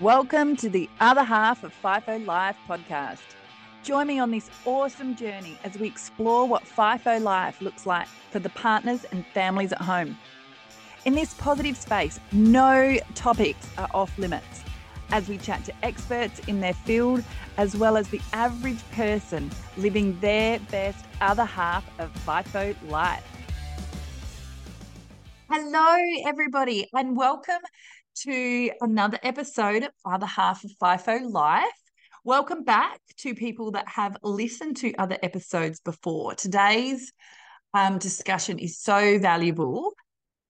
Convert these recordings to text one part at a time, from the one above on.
Welcome to the other half of FIFO Life podcast. Join me on this awesome journey as we explore what FIFO life looks like for the partners and families at home. In this positive space, no topics are off limits as we chat to experts in their field as well as the average person living their best other half of FIFO life. Hello, everybody, and welcome to another episode of Other Half of FIFO Life. Welcome back to people that have listened to other episodes before. Today's um, discussion is so valuable.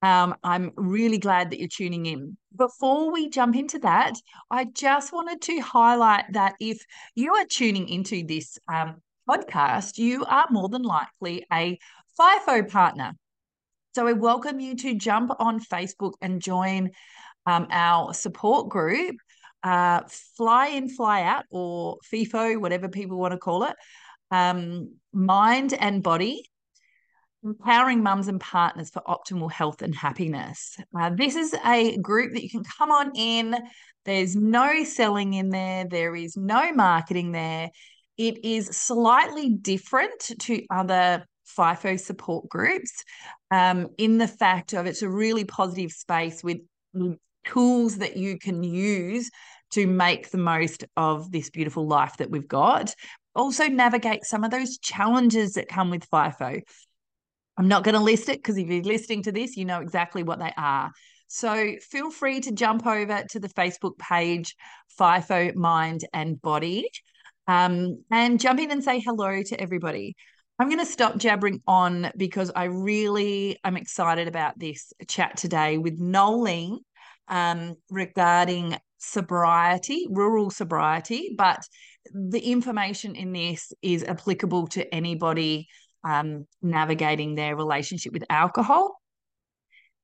Um, I'm really glad that you're tuning in. Before we jump into that, I just wanted to highlight that if you are tuning into this um, podcast, you are more than likely a FIFO partner. So I welcome you to jump on Facebook and join um, our support group, uh, Fly In, Fly Out, or FIFO, whatever people want to call it, um, Mind and Body, empowering mums and partners for optimal health and happiness. Uh, this is a group that you can come on in. There's no selling in there, there is no marketing there. It is slightly different to other FIFO support groups um, in the fact of it's a really positive space with tools that you can use to make the most of this beautiful life that we've got. Also, navigate some of those challenges that come with FIFO. I'm not going to list it because if you're listening to this, you know exactly what they are. So feel free to jump over to the Facebook page, FIFO Mind and Body, um, and jump in and say hello to everybody. I'm going to stop jabbering on because I really am excited about this chat today with Noelene um, regarding sobriety, rural sobriety, but the information in this is applicable to anybody um, navigating their relationship with alcohol.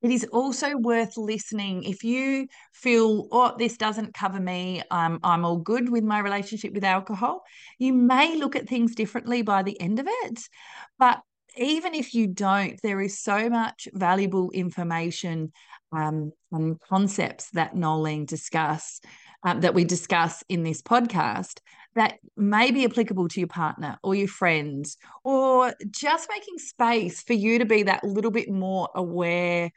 It is also worth listening if you feel, oh, this doesn't cover me, I'm, I'm all good with my relationship with alcohol. You may look at things differently by the end of it. But even if you don't, there is so much valuable information um, and concepts that Noelene discuss um, that we discuss in this podcast that may be applicable to your partner or your friends, or just making space for you to be that little bit more aware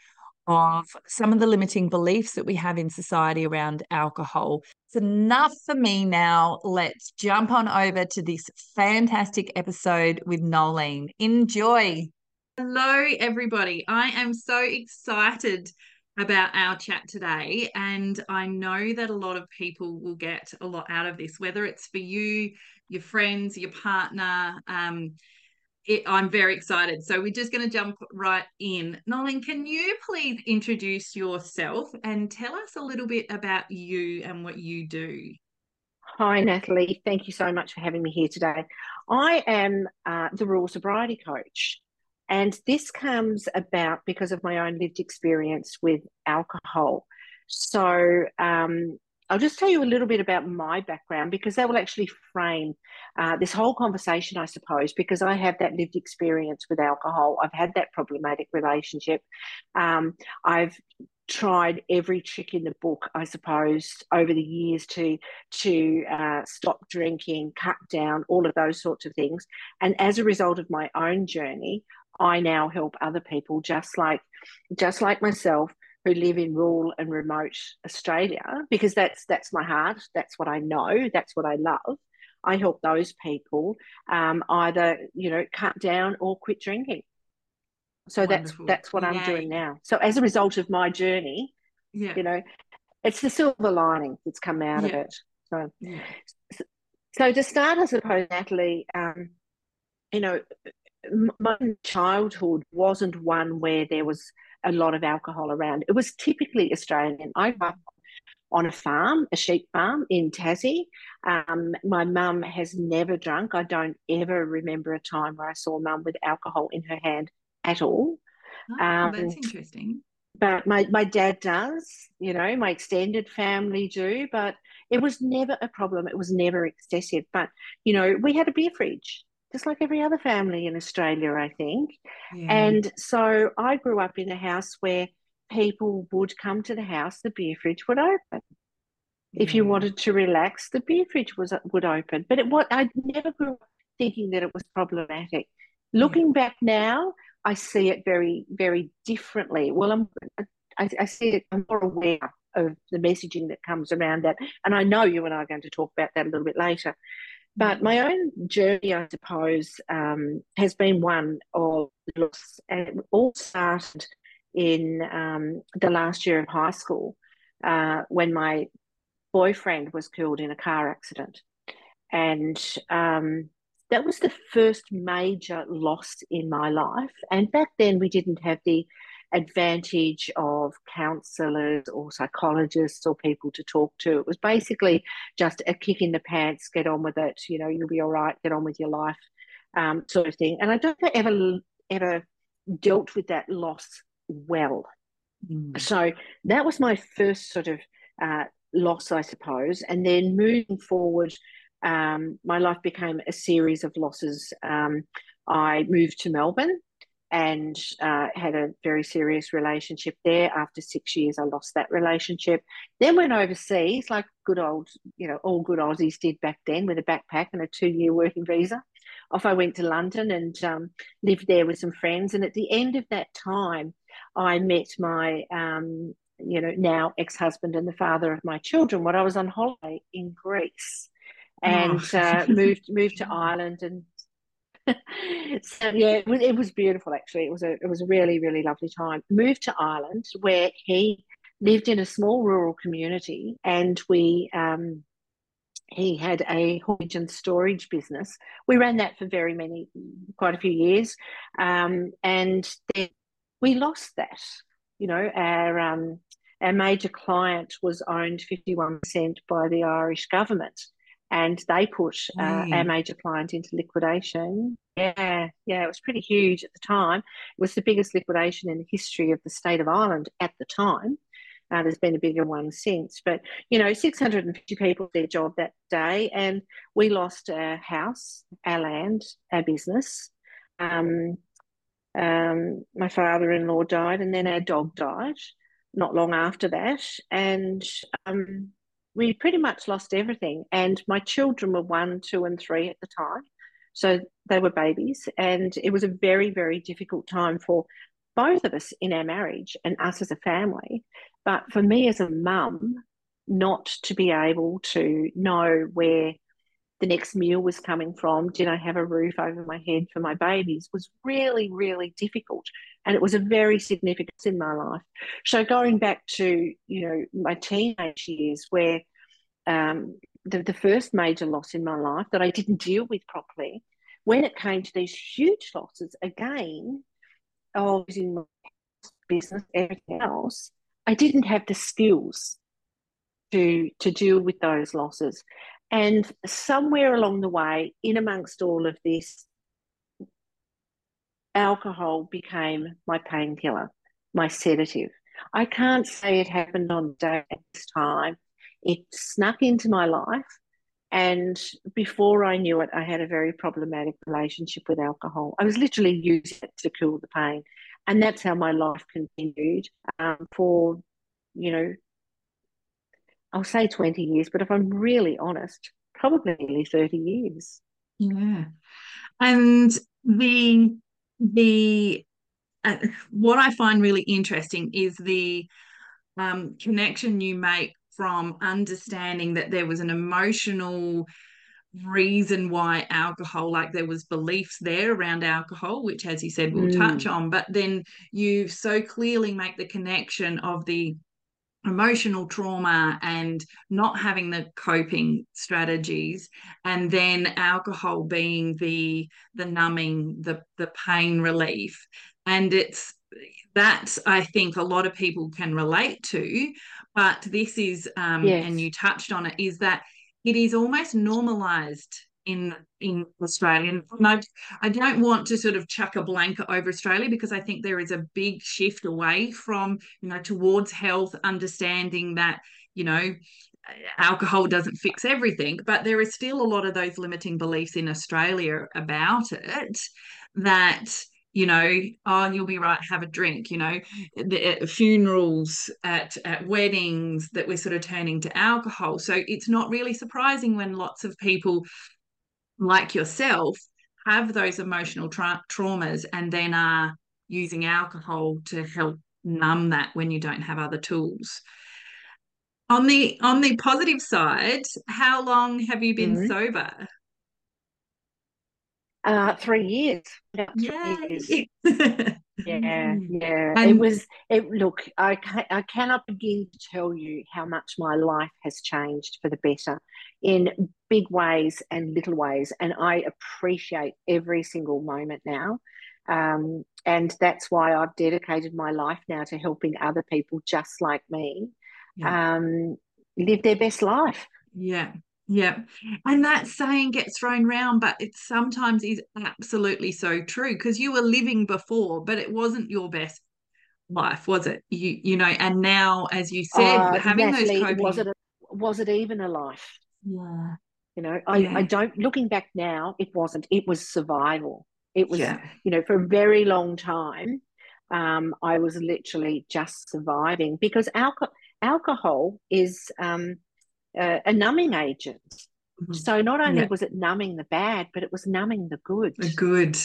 of some of the limiting beliefs that we have in society around alcohol. It's enough for me now. Let's jump on over to this fantastic episode with Noelene. Enjoy. Hello, everybody. I am so excited about our chat today. And I know that a lot of people will get a lot out of this, whether it's for you, your friends, your partner. Um, it, I'm very excited. So we're just going to jump right in. Nolan, can you please introduce yourself and tell us a little bit about you and what you do? Hi, Natalie. Thank you so much for having me here today. I am uh, the rural sobriety coach. And this comes about because of my own lived experience with alcohol. So um, I'll just tell you a little bit about my background because that will actually frame uh, this whole conversation, I suppose, because I have that lived experience with alcohol. I've had that problematic relationship. Um, I've tried every trick in the book, I suppose, over the years to to uh, stop drinking, cut down, all of those sorts of things. And as a result of my own journey, I now help other people just like just like myself who live in rural and remote Australia because that's that's my heart that's what I know that's what I love I help those people um, either you know cut down or quit drinking so Wonderful. that's that's what Yay. I'm doing now so as a result of my journey yeah. you know it's the silver lining that's come out yeah. of it so yeah. so to start I suppose Natalie um, you know my childhood wasn't one where there was a lot of alcohol around. It was typically Australian. I grew up on a farm, a sheep farm in Tassie. Um, my mum has never drunk. I don't ever remember a time where I saw mum with alcohol in her hand at all. Oh, um, that's interesting. But my, my dad does, you know, my extended family do, but it was never a problem. It was never excessive. But, you know, we had a beer fridge just like every other family in Australia, I think. Yeah. And so I grew up in a house where people would come to the house, the beer fridge would open. If you wanted to relax, the beer fridge was would open. But it what I never grew up thinking that it was problematic. Looking back now, I see it very, very differently. Well, I'm I, I see it. I'm more aware of the messaging that comes around that, and I know you and I are going to talk about that a little bit later. But my own journey, I suppose, um, has been one of loss, and it all started in um, the last year of high school uh, when my boyfriend was killed in a car accident. And um, that was the first major loss in my life. And back then, we didn't have the advantage of counselors or psychologists or people to talk to. It was basically just a kick in the pants, get on with it, you know, you'll be all right, get on with your life, um, sort of thing. And I don't think I ever, ever dealt with that loss well. Mm. So that was my first sort of uh, loss, I suppose. And then moving forward, um, my life became a series of losses. Um, I moved to Melbourne and uh, had a very serious relationship there. After six years, I lost that relationship. Then went overseas, like good old, you know, all good Aussies did back then, with a backpack and a two-year working visa. Off I went to London and um, lived there with some friends. And at the end of that time, I met my, um, you know, now ex-husband and the father of my children. When I was on holiday in Greece, and oh. uh, moved moved to Ireland and so yeah, it was, beautiful. Actually, it was a it was a really really lovely time. Moved to Ireland where he lived in a small rural community, and we um, he had a haulage and storage business. We ran that for very many, quite a few years, um, and then we lost that. You know, our um, our major client was owned fifty one percent by the Irish government and they put uh, mm. our major client into liquidation. Yeah, yeah, it was pretty huge at the time. It was the biggest liquidation in the history of the state of Ireland at the time. Uh, there's been a bigger one since, but you know, 650 people their job that day, and we lost our house, our land, our business. Um, um, my father-in-law died, and then our dog died not long after that, and um, we pretty much lost everything. And my children were one, two, and three at the time. So they were babies. And it was a very, very difficult time for both of us in our marriage and us as a family. But for me as a mum, not to be able to know where the next meal was coming from, did I have a roof over my head for my babies, was really, really difficult. And it was a very significant in my life. So going back to, you know, my teenage years where um, the, the first major loss in my life that I didn't deal with properly, when it came to these huge losses, again, I was in my business, everything else, I didn't have the skills to to deal with those losses. And somewhere along the way, in amongst all of this, alcohol became my painkiller, my sedative. I can't say it happened on day this time. It snuck into my life. And before I knew it, I had a very problematic relationship with alcohol. I was literally using it to cool the pain. And that's how my life continued um, for, you know, I'll say 20 years, but if I'm really honest, probably nearly 30 years. Yeah. And the the uh, what I find really interesting is the um, connection you make from understanding that there was an emotional reason why alcohol like there was beliefs there around alcohol which as you said we'll mm. touch on but then you so clearly make the connection of the emotional trauma and not having the coping strategies and then alcohol being the the numbing the the pain relief and it's that i think a lot of people can relate to but this is um yes. and you touched on it is that it is almost normalized in in Australia. And I, I don't want to sort of chuck a blanket over Australia because I think there is a big shift away from, you know, towards health, understanding that, you know, alcohol doesn't fix everything, but there is still a lot of those limiting beliefs in Australia about it that you know oh you'll be right have a drink you know. The, uh, funerals at at weddings that we're sort of turning to alcohol. So it's not really surprising when lots of people like yourself have those emotional tra- traumas and then are using alcohol to help numb that when you don't have other tools on the on the positive side how long have you been mm-hmm. sober uh, three years. Yeah, yeah. And it was. It look. I ca- I cannot begin to tell you how much my life has changed for the better, in big ways and little ways, and I appreciate every single moment now. Um, and that's why I've dedicated my life now to helping other people just like me yeah. um, live their best life. Yeah, yeah. And that saying gets thrown around, but it sometimes is absolutely so true because you were living before, but it wasn't your best life, was it? You you know, and now as you said, uh, having Natalie, those coping was it a, was it even a life? Yeah. You know, I, yeah. I don't looking back now, it wasn't. It was survival. It was, yeah. you know, for a very long time, um, I was literally just surviving because alcohol alcohol is um uh, a numbing agent. Mm-hmm. So not only yeah. was it numbing the bad, but it was numbing the good. The good.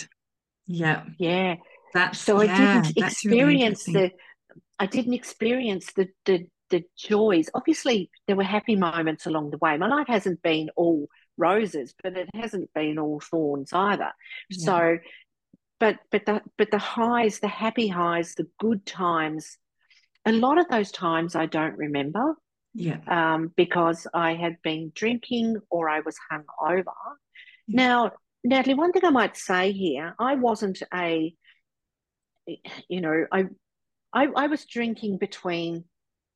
Yeah. Yeah. That's so yeah, I didn't experience really the I didn't experience the the the joys. Obviously, there were happy moments along the way. My life hasn't been all roses, but it hasn't been all thorns either. Yeah. So, but but the but the highs, the happy highs, the good times, a lot of those times I don't remember. Yeah. Um, because I had been drinking or I was hung over. Yeah. Now, Natalie, one thing I might say here, I wasn't a, you know, I, I, I was drinking between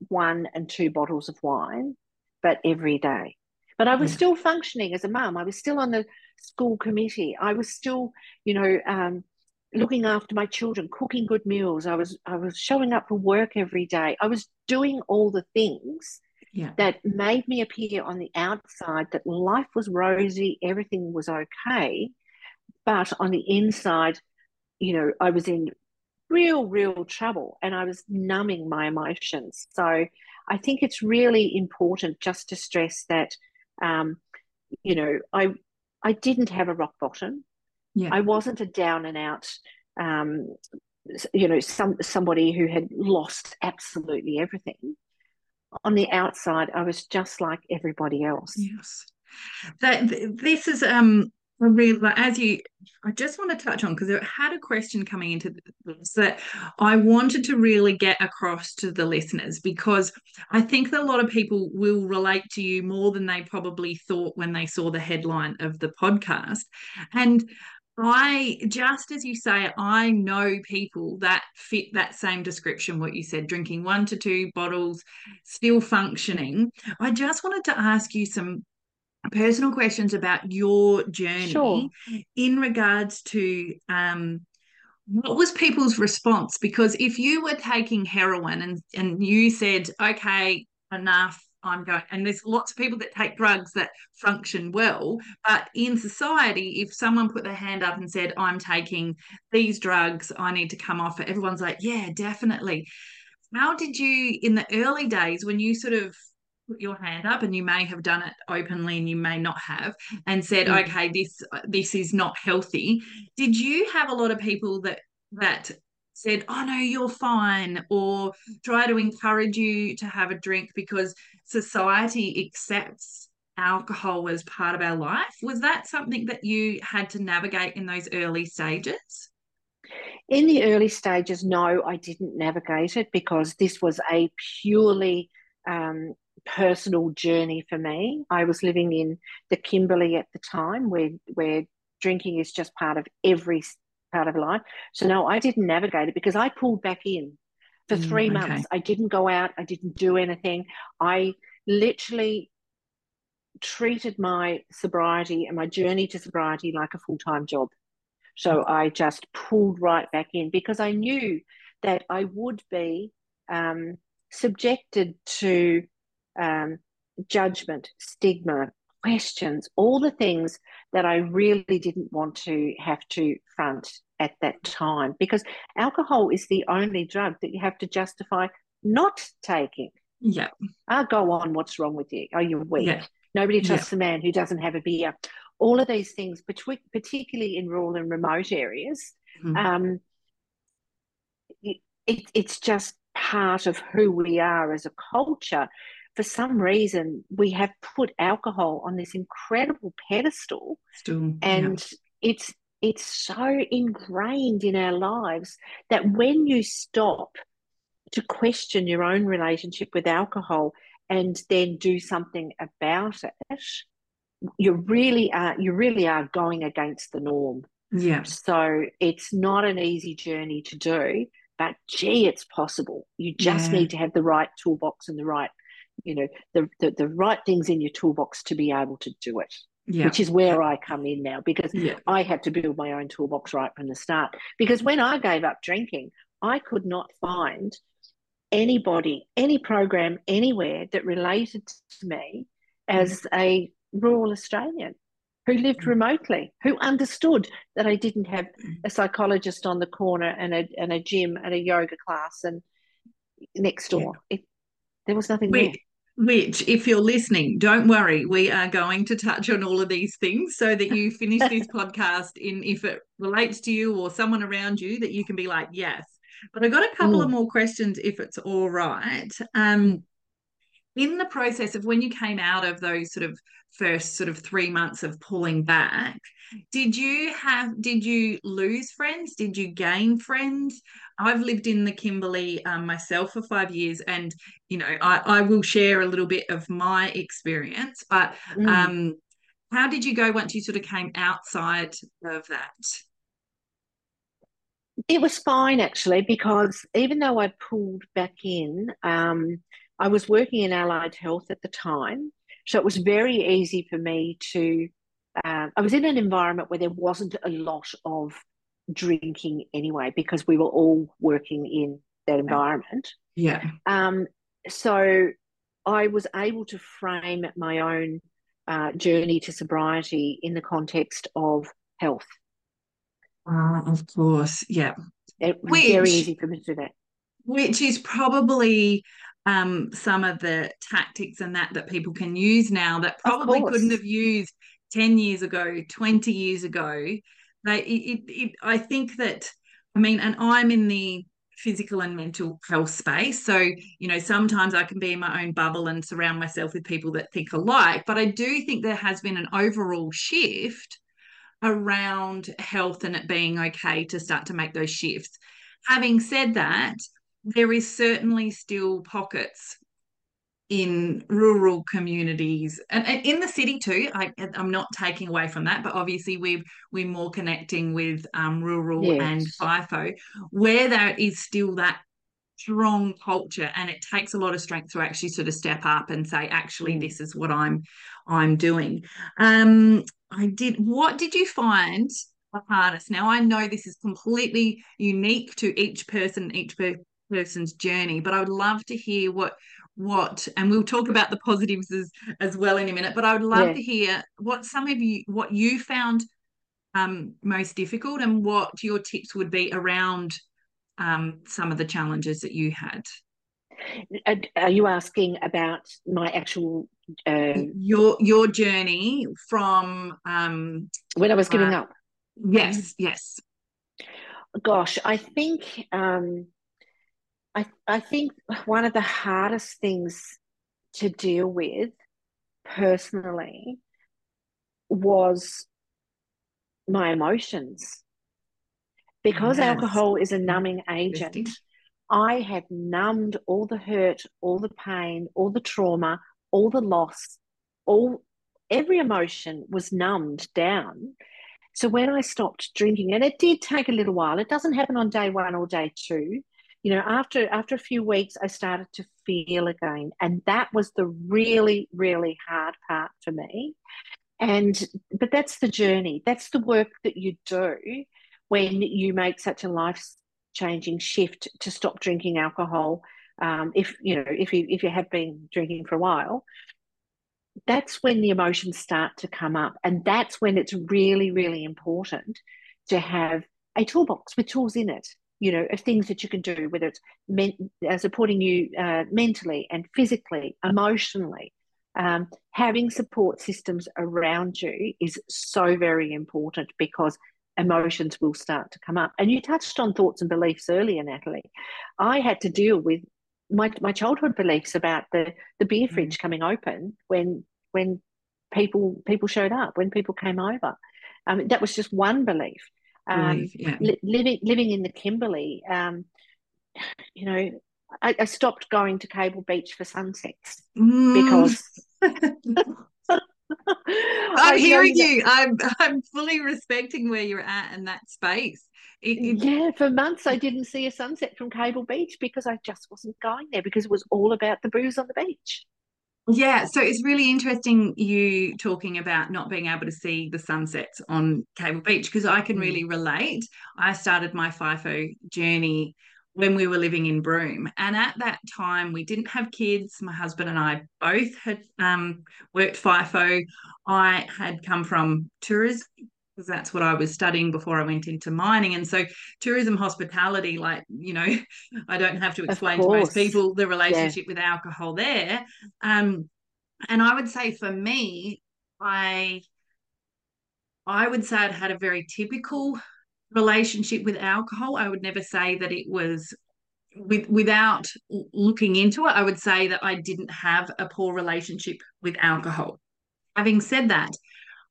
one and two bottles of wine, but every day. But I was yeah. still functioning as a mum. I was still on the school committee. I was still, you know, um, looking after my children, cooking good meals. I was I was showing up for work every day. I was doing all the things yeah. that made me appear on the outside that life was rosy, everything was okay. But on the inside, you know, I was in real, real trouble and I was numbing my emotions. So I think it's really important just to stress that, um, you know, I I didn't have a rock bottom. Yeah. I wasn't a down and out, um, you know, some somebody who had lost absolutely everything on the outside, I was just like everybody else. Yes. That this is um a real as you I just want to touch on because I had a question coming into this that I wanted to really get across to the listeners because I think that a lot of people will relate to you more than they probably thought when they saw the headline of the podcast. And I just as you say, I know people that fit that same description, what you said, drinking one to two bottles, still functioning. I just wanted to ask you some personal questions about your journey sure. in regards to um, what was people's response? Because if you were taking heroin and, and you said, okay, enough, I'm going, and there's lots of people that take drugs that function well. But in society, if someone put their hand up and said, I'm taking these drugs, I need to come off it, everyone's like, yeah, definitely. How did you, in the early days, when you sort of put your hand up and you may have done it openly and you may not have and said mm. okay this this is not healthy did you have a lot of people that that said, Oh, no, you're fine, or try to encourage you to have a drink because society accepts alcohol as part of our life. Was that something that you had to navigate in those early stages? In the early stages, no, I didn't navigate it because this was a purely um, personal journey for me. I was living in the Kimberley at the time, where where drinking is just part of every part of life. So no, I didn't navigate it because I pulled back in for mm, three mm, okay. months. I didn't go out. I didn't do anything. I literally treated my sobriety and my journey to sobriety like a full time job. So I just pulled right back in because I knew that I would be um, subjected to um, judgment, stigma, questions, all the things that I really didn't want to have to front at that time because alcohol is the only drug that you have to justify not taking. Yeah. Ah, go on. What's wrong with you? Are you weak? Yeah. Nobody trusts Yeah. a man who doesn't have a beer. All of these things, particularly in rural and remote areas, Mhm. um, it, it's just part of who we are as a culture. For some reason, we have put alcohol on this incredible pedestal, Still. and it's it's so ingrained in our lives that when you stop to question your own relationship with alcohol and then do something about it, you really are you really are going against the norm. yeah. So it's not an easy journey to do, but gee, it's possible. You just Yeah. need to have the right toolbox and the right, you know, the, the the right things in your toolbox to be able to do it. Yeah. Which is where I come in now because yeah. I had to build my own toolbox right from the start. Because when I gave up drinking, I could not find anybody, any program anywhere that related to me as a rural Australian who lived Mm. remotely, who understood that I didn't have Mm. a psychologist on the corner and a, and a gym and a yoga class and next door. It, there was nothing there. Which, if you're listening, don't worry. We are going to touch on all of these things so that you finish this podcast in if it relates to you or someone around you that you can be like, yes. But I got a couple of Mm. more questions if it's all right. Um, in the process of when you came out of those sort of first sort of three months of pulling back, did you have did you lose friends? Did you gain friends? I've lived in the Kimberley um, myself for five years, and you know I, I will share a little bit of my experience. But Mm. um, how did you go once you sort of came outside of that? It was fine actually, because even though I pulled back in, um, I was working in allied health at the time. So it was very easy for me to, uh, I was in an environment where there wasn't a lot of drinking anyway, because we were all working in that environment. Yeah, Um, so I was able to frame my own uh, journey to sobriety in the context of health. uh, of course, yeah. It was very easy for me to do that. Which is probably um, some of the tactics and that that people can use now that probably couldn't have used 10 years ago 20 years ago. They it, it, it, i think that i mean and i'm in the physical and mental health space so you know sometimes i can be in my own bubble and surround myself with people that think alike but i do think there has been an overall shift around health and it being okay to start to make those shifts. Having said that there is certainly still pockets in rural communities and, and in the city too I, i'm not taking away from that but obviously we we're more connecting with um, rural Yes. and FIFO where there is still that strong culture and it takes a lot of strength to actually sort of step up and say actually Mm. this is what i'm i'm doing um i did what did you find the hardest now i know this is completely unique to each person each per- person's journey but i would love to hear what what and we'll talk about the positives as as well in a minute but i would love Yeah. to hear what some of you what you found um most difficult and what your tips would be around um some of the challenges that you had Are- Are you asking about my actual uh, your your journey from um when I was giving Uh, up? yes yes Gosh, I think um, I I think one of the hardest things to deal with personally was my emotions. Because Yes. alcohol is a numbing mm-hmm. agent, I had numbed all the hurt, all the pain, all the trauma, all the loss, all every emotion was numbed down. So when I stopped drinking, and it did take a little while, it doesn't happen on day one or day two. You know, after after a few weeks, I started to feel again, and that was the really, really hard part for me. And but that's the journey. That's the work that you do when you make such a life changing shift to stop drinking alcohol. Um, if you know, if you if you have been drinking for a while, that's when the emotions start to come up, and that's when it's really, really important to have a toolbox with tools in it you know, of things that you can do, whether it's men- uh, supporting you uh, mentally and physically, emotionally. Um, having support systems around you is so very important because emotions will start to come up. And you touched on thoughts and beliefs earlier, Natalie. I had to deal with my, my childhood beliefs about the, the beer mm. fridge mm. coming open when when people people showed up, when people came over. Um, that was just one belief um, yeah. li- living living in the Kimberley, um, you know, I, I, stopped going to Cable Beach for sunsets mm. because. I'm hearing you. I'm I'm fully respecting where you're at in that space. It, it, yeah, for months I didn't see a sunset from Cable Beach because I just wasn't going there because it was all about the booze on the beach. Yeah, so it's really interesting you talking about not being able to see the sunsets on Cable Beach because I can mm. really relate. I started my FIFO journey when we were living in Broome. And at that time, we didn't have kids. My husband and I both had um, worked FIFO. I had come from tourism because that's what I was studying before I went into mining. And so tourism hospitality, like, you know, I don't have to explain to most people the relationship yeah. with alcohol there. Um, and I would say for me, I I would say I'd had a very typical relationship with alcohol. I would never say that it was with without looking into it, I would say that I didn't have a poor relationship with alcohol. Having said that,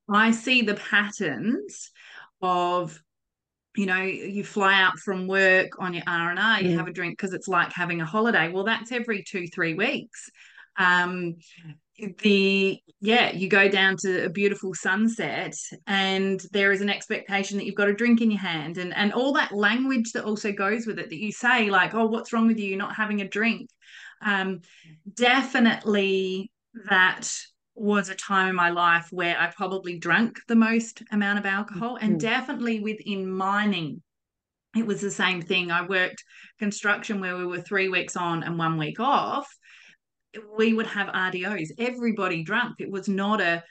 I see the patterns of you know you fly out from work on your r&r you mm. have a drink because it's like having a holiday. Well that's every two three weeks. Um the yeah you go down to a beautiful sunset and there is an expectation that you've got a drink in your hand and and all that language that also goes with it that you say like oh what's wrong with you? Not having a drink. Um definitely that was a time in my life where I probably drank the most amount of alcohol, and mm-hmm. definitely within mining, it was the same thing. I worked construction where we were three weeks on and one week off. We would have RDOs, everybody drunk. It was not a,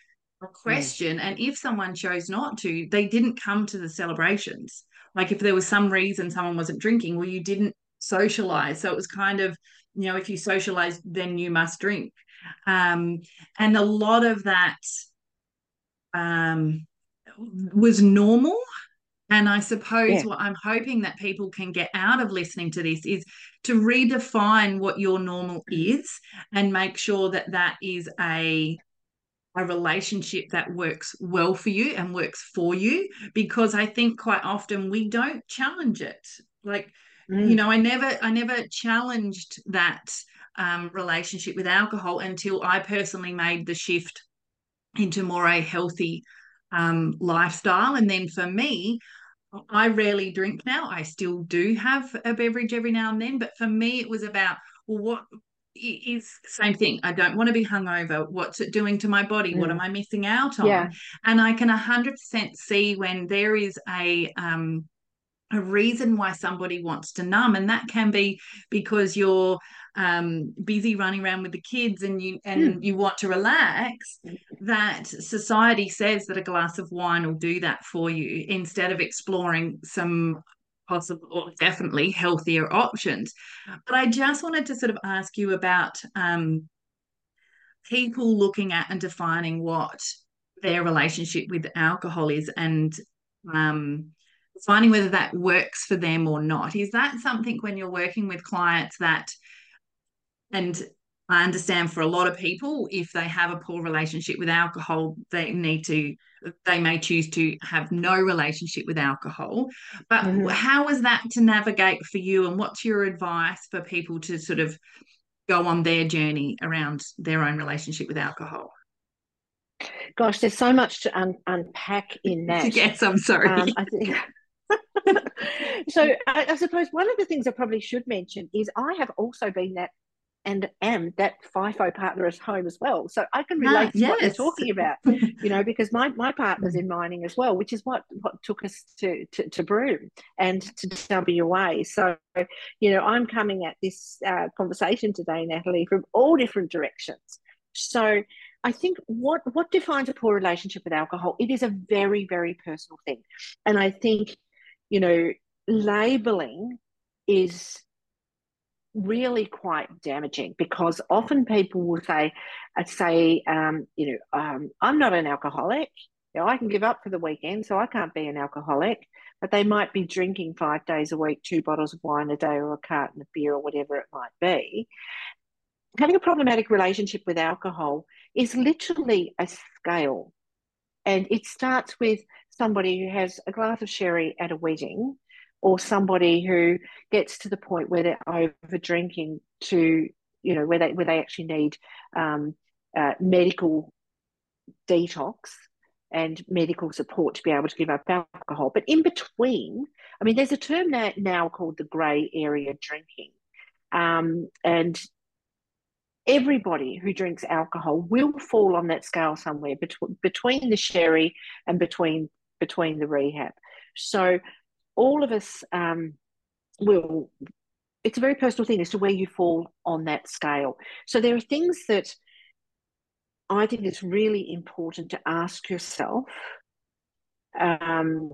a mm. question. And if someone chose not to, they didn't come to the celebrations. Like if there was some reason someone wasn't drinking, well, you didn't socialize. So it was kind of, you know, if you socialize, then you must drink. Um, and a lot of that um, was normal. And I suppose yeah. what I'm hoping that people can get out of listening to this is to redefine what your normal is and make sure that that is a a relationship that works well for you and works for you because I think quite often we don't challenge it. Like mm. you know, I never I never challenged that um, relationship with alcohol until I personally made the shift into more a healthy um, lifestyle. And then for me, I rarely drink now. I still do have a beverage every now and then, but for me, it was about well, what is same thing. I don't want to be hungover. What's it doing to my body? Mm. What am I missing out on? Yeah. And I can hundred percent see when there is a um, a reason why somebody wants to numb, and that can be because you're um, busy running around with the kids and you and mm. you want to relax, that society says that a glass of wine will do that for you instead of exploring some possible or definitely healthier options. But I just wanted to sort of ask you about um, people looking at and defining what their relationship with alcohol is and um, finding whether that works for them or not. Is that something when you're working with clients that and I understand for a lot of people, if they have a poor relationship with alcohol, they need to, they may choose to have no relationship with alcohol. But mm-hmm. how is that to navigate for you? And what's your advice for people to sort of go on their journey around their own relationship with alcohol? Gosh, there's so much to un- unpack in that. yes, I'm sorry. Um, I think. so I, I, suppose one of the things I probably should mention is I have also been that and am that FIFO partner at home as well. So I can relate ah, to yes. what you're talking about, you know, because my, my partner's in mining as well, which is what, what took us to, to, to Broome and to WA. So, you know, I'm coming at this uh, conversation today, Natalie, from all different directions. So I think what, what defines a poor relationship with alcohol, it is a very, very personal thing. And I think you know, labeling is really quite damaging because often people will say, I'd say, um, you know, um, I'm not an alcoholic. You know, I can give up for the weekend, so I can't be an alcoholic. But they might be drinking five days a week, two bottles of wine a day, or a carton of beer, or whatever it might be. Having a problematic relationship with alcohol is literally a scale. And it starts with somebody who has a glass of sherry at a wedding or somebody who gets to the point where they're over drinking to you know where they where they actually need um, uh, medical detox and medical support to be able to give up alcohol. But in between, I mean, there's a term now, now called the grey area drinking. Um, and everybody who drinks alcohol will fall on that scale somewhere between between the sherry and between between the rehab. So all of us um, will, it's a very personal thing as to where you fall on that scale. So there are things that I think it's really important to ask yourself um,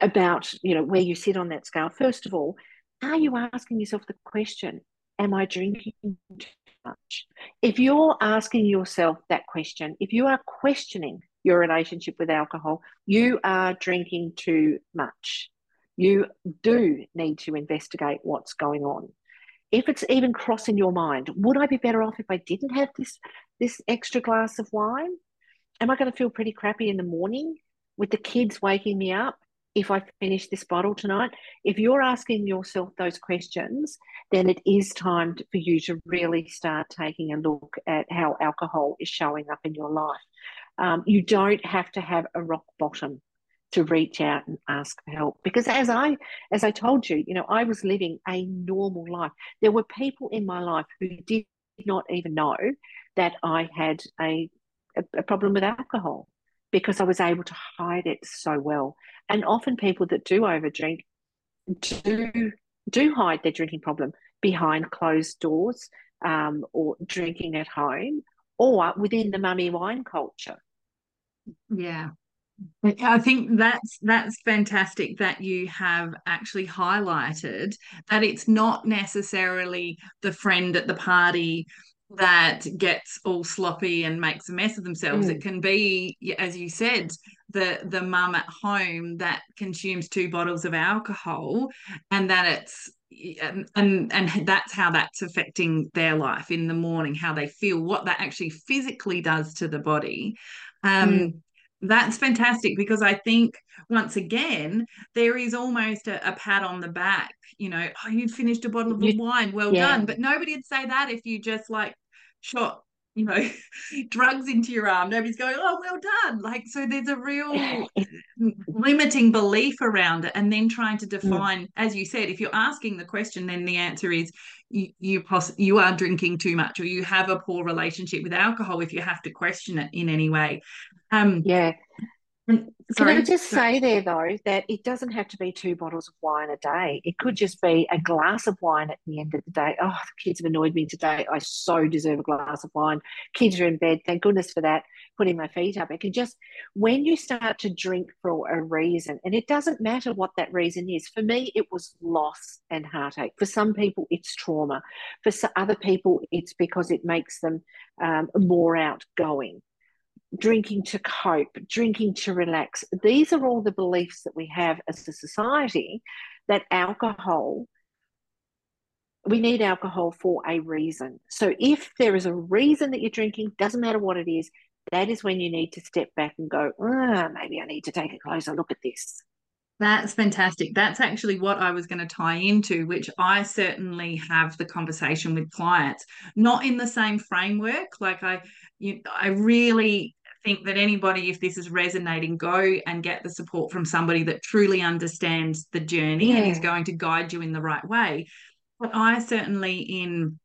about, you know, where you sit on that scale. First of all, are you asking yourself the question, am I drinking too much? If you're asking yourself that question, if you are questioning your relationship with alcohol, you are drinking too much. You do need to investigate what's going on. If it's even crossing your mind, would I be better off if I didn't have this this extra glass of wine? Am I going to feel pretty crappy in the morning with the kids waking me up if I finish this bottle tonight? If you're asking yourself those questions, then it is time for you to really start taking a look at how alcohol is showing up in your life. Um, you don't have to have a rock bottom to reach out and ask for help. Because as i as i told you you know i was living a normal life. There were people in my life who did not even know that i had a, a, problem with alcohol because i was able to hide it so well. And often people that do overdrink do do hide their drinking problem behind closed doors um, or drinking at home or within the mummy wine culture yeah. I think that's that's fantastic that you have actually highlighted that it's not necessarily the friend at the party that gets all sloppy and makes a mess of themselves. Mm. It can be, as you said, the the mum at home that consumes two bottles of alcohol, and that it's and, and and that's how that's affecting their life in the morning, how they feel, what that actually physically does to the body. Um, mm. That's fantastic because I think once again there is almost a, a, pat on the back. You know, oh, you finished a bottle of you, wine, well yeah. done. But nobody'd say that if you just like shot, you know, drugs into your arm. Nobody's going, oh, well done. Like so, there's a real limiting belief around it, and then trying to mm. define, mm. as you said, if you're asking the question, then the answer is you you, poss- you are drinking too much or you have a poor relationship with alcohol if you have to question it in any way um yeah can I just say there though that it doesn't have to be two bottles of wine a day. It could just be a glass of wine at the end of the day. Oh, the kids have annoyed me today. I so deserve a glass of wine. Kids are in bed. Thank goodness for that. Putting my feet up. It can just when you start to drink for a reason, and it doesn't matter what that reason is. For me, it was loss and heartache. For some people, it's trauma. For other people, it's because it makes them um, more outgoing drinking to cope, drinking to relax. These are all the beliefs that we have as a society that alcohol, we need alcohol for a reason. So if there is a reason that you're drinking, doesn't matter what it is, that is when you need to step back and go, oh, maybe I need to take a closer look at this. That's fantastic. That's actually what I was going to tie into, which I certainly have the conversation with clients, not in the same framework. Like I, you, I really think that anybody, if this is resonating, go and get the support from somebody that truly understands the journey yeah. and is going to guide you in the right way. But I certainly, in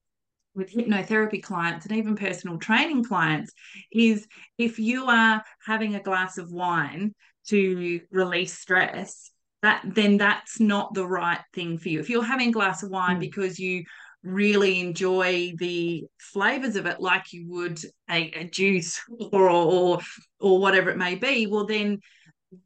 with hypnotherapy clients and even personal training clients, is if you are having a glass of wine to release stress, that then that's not the right thing for you. If you're having a glass of wine mm. because you really enjoy the flavors of it like you would a, a juice or, or or whatever it may be well then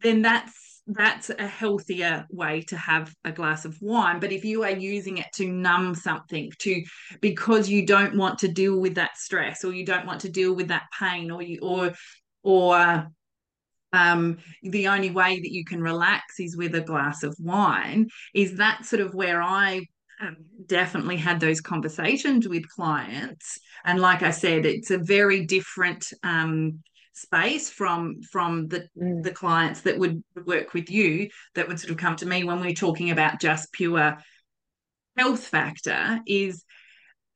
then that's that's a healthier way to have a glass of wine. But if you are using it to numb something to because you don't want to deal with that stress or you don't want to deal with that pain or you or or um, the only way that you can relax is with a glass of wine is that sort of where i um, definitely had those conversations with clients and like i said it's a very different um, space from from the mm. the clients that would work with you that would sort of come to me when we're talking about just pure health factor is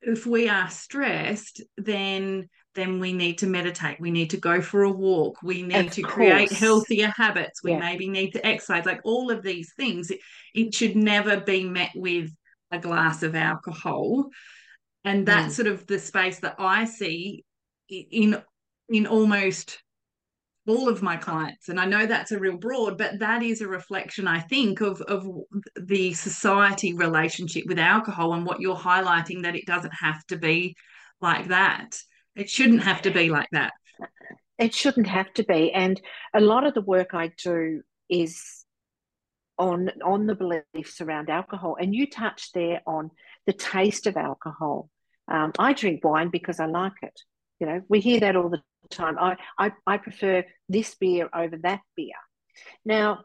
if we are stressed then then we need to meditate we need to go for a walk we need of to course. create healthier habits we yeah. maybe need to exercise like all of these things it, it, should never be met with a glass of alcohol. And that's mm. sort of the space that i see in in almost all of my clients. And i know that's a real broad but that is a reflection i think of of the society relationship with alcohol and what you're highlighting that it doesn't have to be like that. It shouldn't have to be like that. It shouldn't have to be. And a lot of the work i do is on on the beliefs around alcohol and you touched there on the taste of alcohol um, i drink wine because i like it you know we hear that all the time. I, I, I prefer this beer over that beer. Now,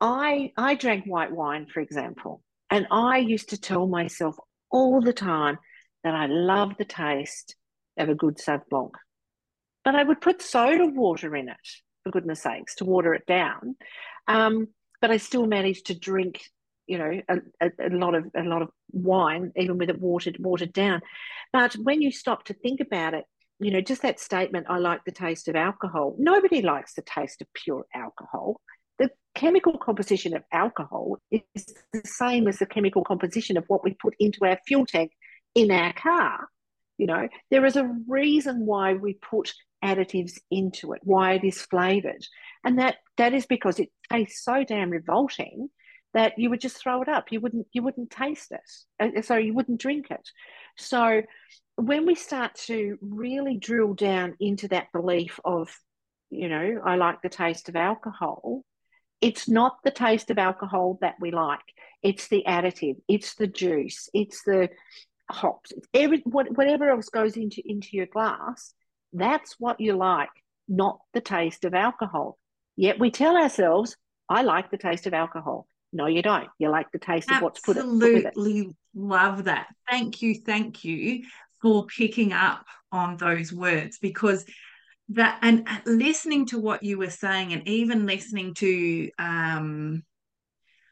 I I drank white wine, for example, and I used to tell myself all the time that I love the taste of a good Sauv Blanc. But I would put soda water in it, for goodness sakes, to water it down. Um, but I still managed to drink, you know, a, a, a, lot of a lot of wine, even with it watered watered down. But when you stop to think about it, you know, just that statement, I like the taste of alcohol. Nobody likes the taste of pure alcohol. The chemical composition of alcohol is the same as the chemical composition of what we put into our fuel tank in our car. You know, there is a reason why we put additives into it, why it is flavored. And that that is because it tastes so damn revolting that you would just throw it up. You wouldn't you wouldn't taste it. Uh, so you wouldn't drink it. So when we start to really drill down into that belief of, you know, I like the taste of alcohol, it's not the taste of alcohol that we like. It's the additive, it's the juice, it's the hops, it's every whatever else goes into into your glass. That's what you like, not the taste of alcohol. Yet we tell ourselves, I like the taste of alcohol. No, you don't. You like the taste Absolutely of what's put, it, Absolutely love that. Thank you, thank you for picking up on those words because that and listening to what you were saying and even listening to um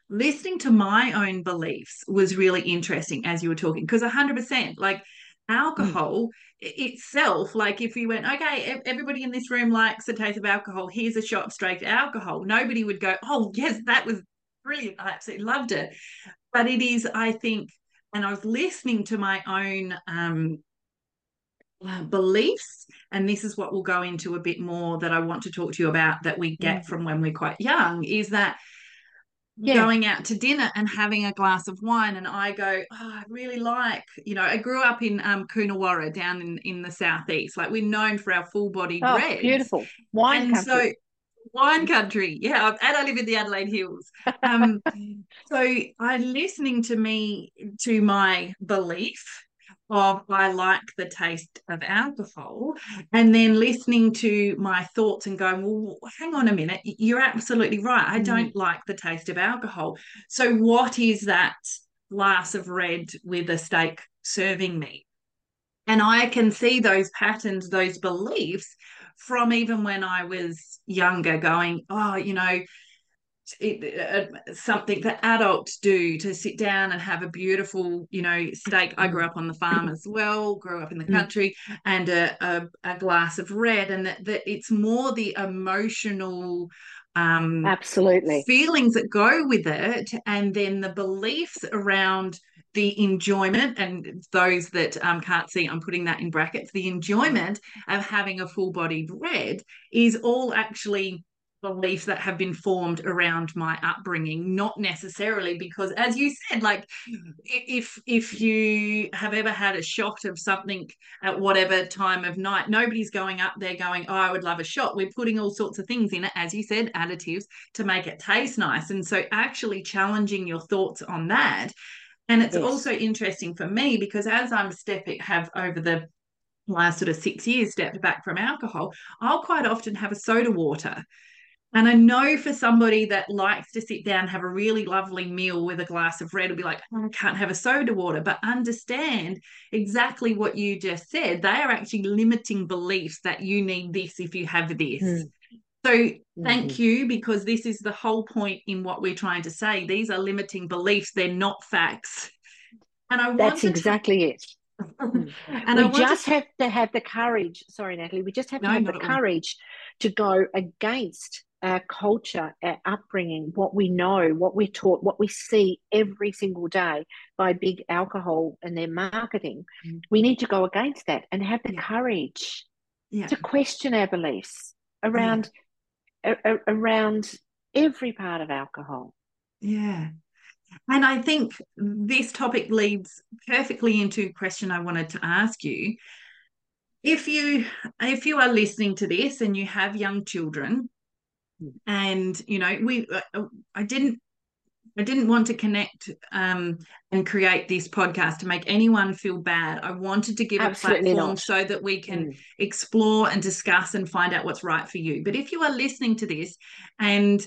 listening to my own beliefs was really interesting as you were talking because 100% like alcohol mm. itself like if you went okay everybody in this room likes the taste of alcohol here's a shot of straight alcohol nobody would go oh yes that was brilliant. I absolutely loved it. But it is, I think, and I was listening to my own um, uh, beliefs, and this is what we'll go into a bit more that I want to talk to you about that we get mm. from when we're quite young is that yeah. going out to dinner and having a glass of wine and I go, oh, I really like, you know, I grew up in um Coonawarra down in, in the southeast. Like we're known for our full body oh, bread. Beautiful. Wine and country. so wine country. Yeah, and I live in the Adelaide Hills. Um, so I'm listening to me to my belief of I like the taste of alcohol, and then listening to my thoughts and going, well, hang on a minute, you're absolutely right. I mm. don't like the taste of alcohol. So what is that glass of red with a steak serving me? And I can see those patterns, those beliefs from even when I was younger, going, oh, you know, it, uh, something that adults do to sit down and have a beautiful, you know, steak. I grew up on the farm as well, grew up in the mm. country, and a, a, a glass of red, and that, that it's more the emotional um absolutely feelings that go with it and then the beliefs around the enjoyment and those that um, can't see i'm putting that in brackets the enjoyment of having a full bodied red is all actually beliefs that have been formed around my upbringing not necessarily because as you said like if if you have ever had a shot of something at whatever time of night nobody's going up there going oh i would love a shot we're putting all sorts of things in it as you said additives to make it taste nice and so actually challenging your thoughts on that and it's yes. also interesting for me because as i'm stepping have over the last sort of six years stepped back from alcohol, I'll quite often have a soda water. And I know for somebody that likes to sit down, have a really lovely meal with a glass of red, will be like, oh, I can't have a soda water, but understand exactly what you just said. They are actually limiting beliefs that you need this if you have this. Mm. So mm-hmm. thank you, because this is the whole point in what we're trying to say. These are limiting beliefs, they're not facts. And I want to That's exactly to- it and we just to... have to have the courage. Sorry, Natalie. We just have to no, have the courage to go against our culture, our upbringing, what we know, what we're taught, what we see every single day by big alcohol and their marketing. Mm. We need to go against that and have the yeah. courage yeah. to question our beliefs around yeah. a, a, around every part of alcohol. Yeah. And I think this topic leads perfectly into a question I wanted to ask you. If you if you are listening to this and you have young children, and you know we uh, I didn't I didn't want to connect um, and create this podcast to make anyone feel bad. I wanted to give Absolutely a platform not. so that we can mm. explore and discuss and find out what's right for you. But if you are listening to this and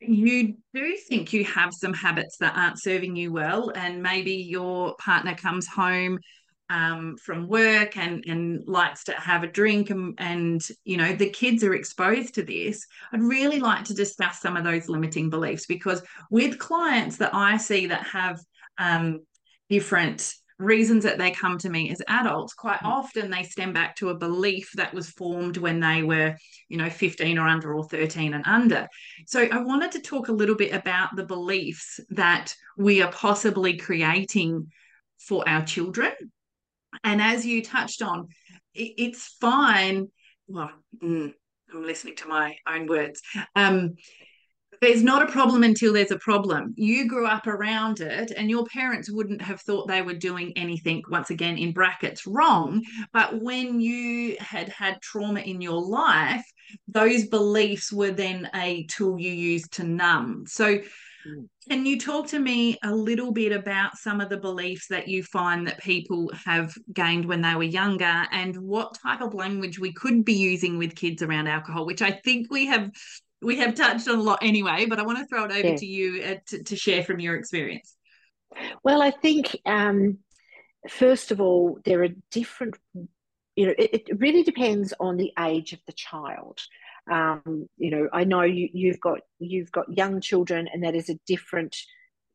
you do think you have some habits that aren't serving you well, and maybe your partner comes home um, from work and and likes to have a drink, and, and you know the kids are exposed to this. I'd really like to discuss some of those limiting beliefs because with clients that I see that have um, different reasons that they come to me as adults quite mm. often they stem back to a belief that was formed when they were you know 15 or under or 13 and under so i wanted to talk a little bit about the beliefs that we are possibly creating for our children and as you touched on it, it's fine well mm, i'm listening to my own words um, there's not a problem until there's a problem. You grew up around it, and your parents wouldn't have thought they were doing anything, once again, in brackets, wrong. But when you had had trauma in your life, those beliefs were then a tool you used to numb. So. Can you talk to me a little bit about some of the beliefs that you find that people have gained when they were younger and what type of language we could be using with kids around alcohol, which I think we have we have touched on a lot anyway, but I want to throw it over yeah. to you uh, to, to, share from your experience. Well, I think um, first of all, there are different. You know, it, it really depends on the age of the child. Um, you know, I know you, you've got you've got young children, and that is a different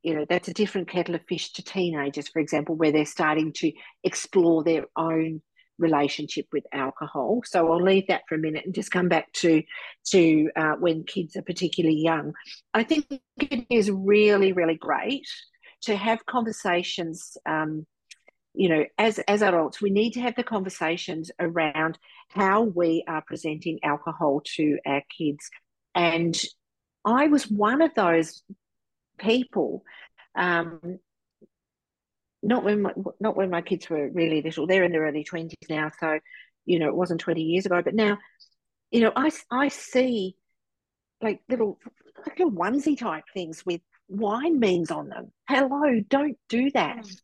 you know that's a different kettle of fish to teenagers for example where they're starting to explore their own relationship with alcohol. So I'll leave that for a minute and just come back to to uh, when kids are particularly young. I think it is really really great to have conversations. Um, you know, as as adults, we need to have the conversations around how we are presenting alcohol to our kids. And I was one of those people um, not when my, not when my kids were really little. They're in their early twenties now, so you know it wasn't twenty years ago. But now, you know, I I see like little like little onesie type things with wine means on them. Hello, don't do that. Mm.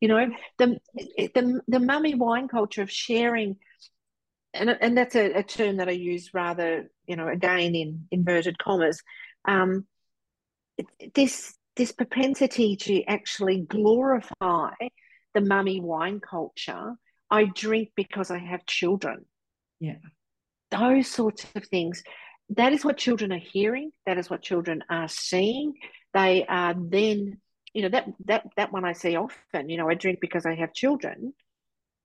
You know the the the mummy wine culture of sharing, and and that's a, a term that I use rather you know again in inverted commas. Um, this this propensity to actually glorify the mummy wine culture. I drink because I have children. Yeah. Those sorts of things. That is what children are hearing. That is what children are seeing. They are then, you know, that that that one I see often, you know, I drink because I have children.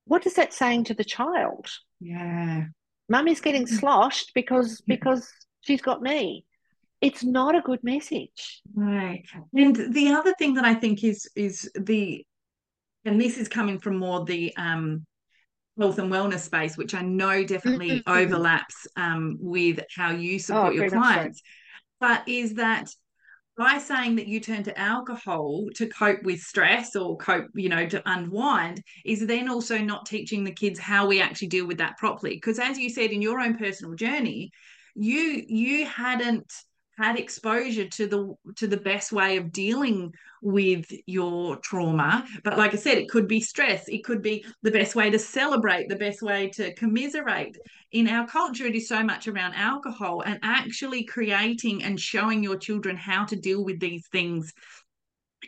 What is that saying to the child? Yeah. Mummy's getting sloshed because because she's got me it's not a good message right and the other thing that i think is is the and this is coming from more the um health and wellness space, which I know definitely mm-hmm. overlaps um, with how you support oh, your clients. So. But is that by saying that you turn to alcohol to cope with stress or cope, you know, to unwind, is then also not teaching the kids how we actually deal with that properly. Because as you said in your own personal journey, you you hadn't had exposure to the to the best way of dealing with your trauma. But like i said it could be stress. It could be the best way to celebrate the best way to commiserate. In our culture it is so much around alcohol and actually creating and showing your children how to deal with these things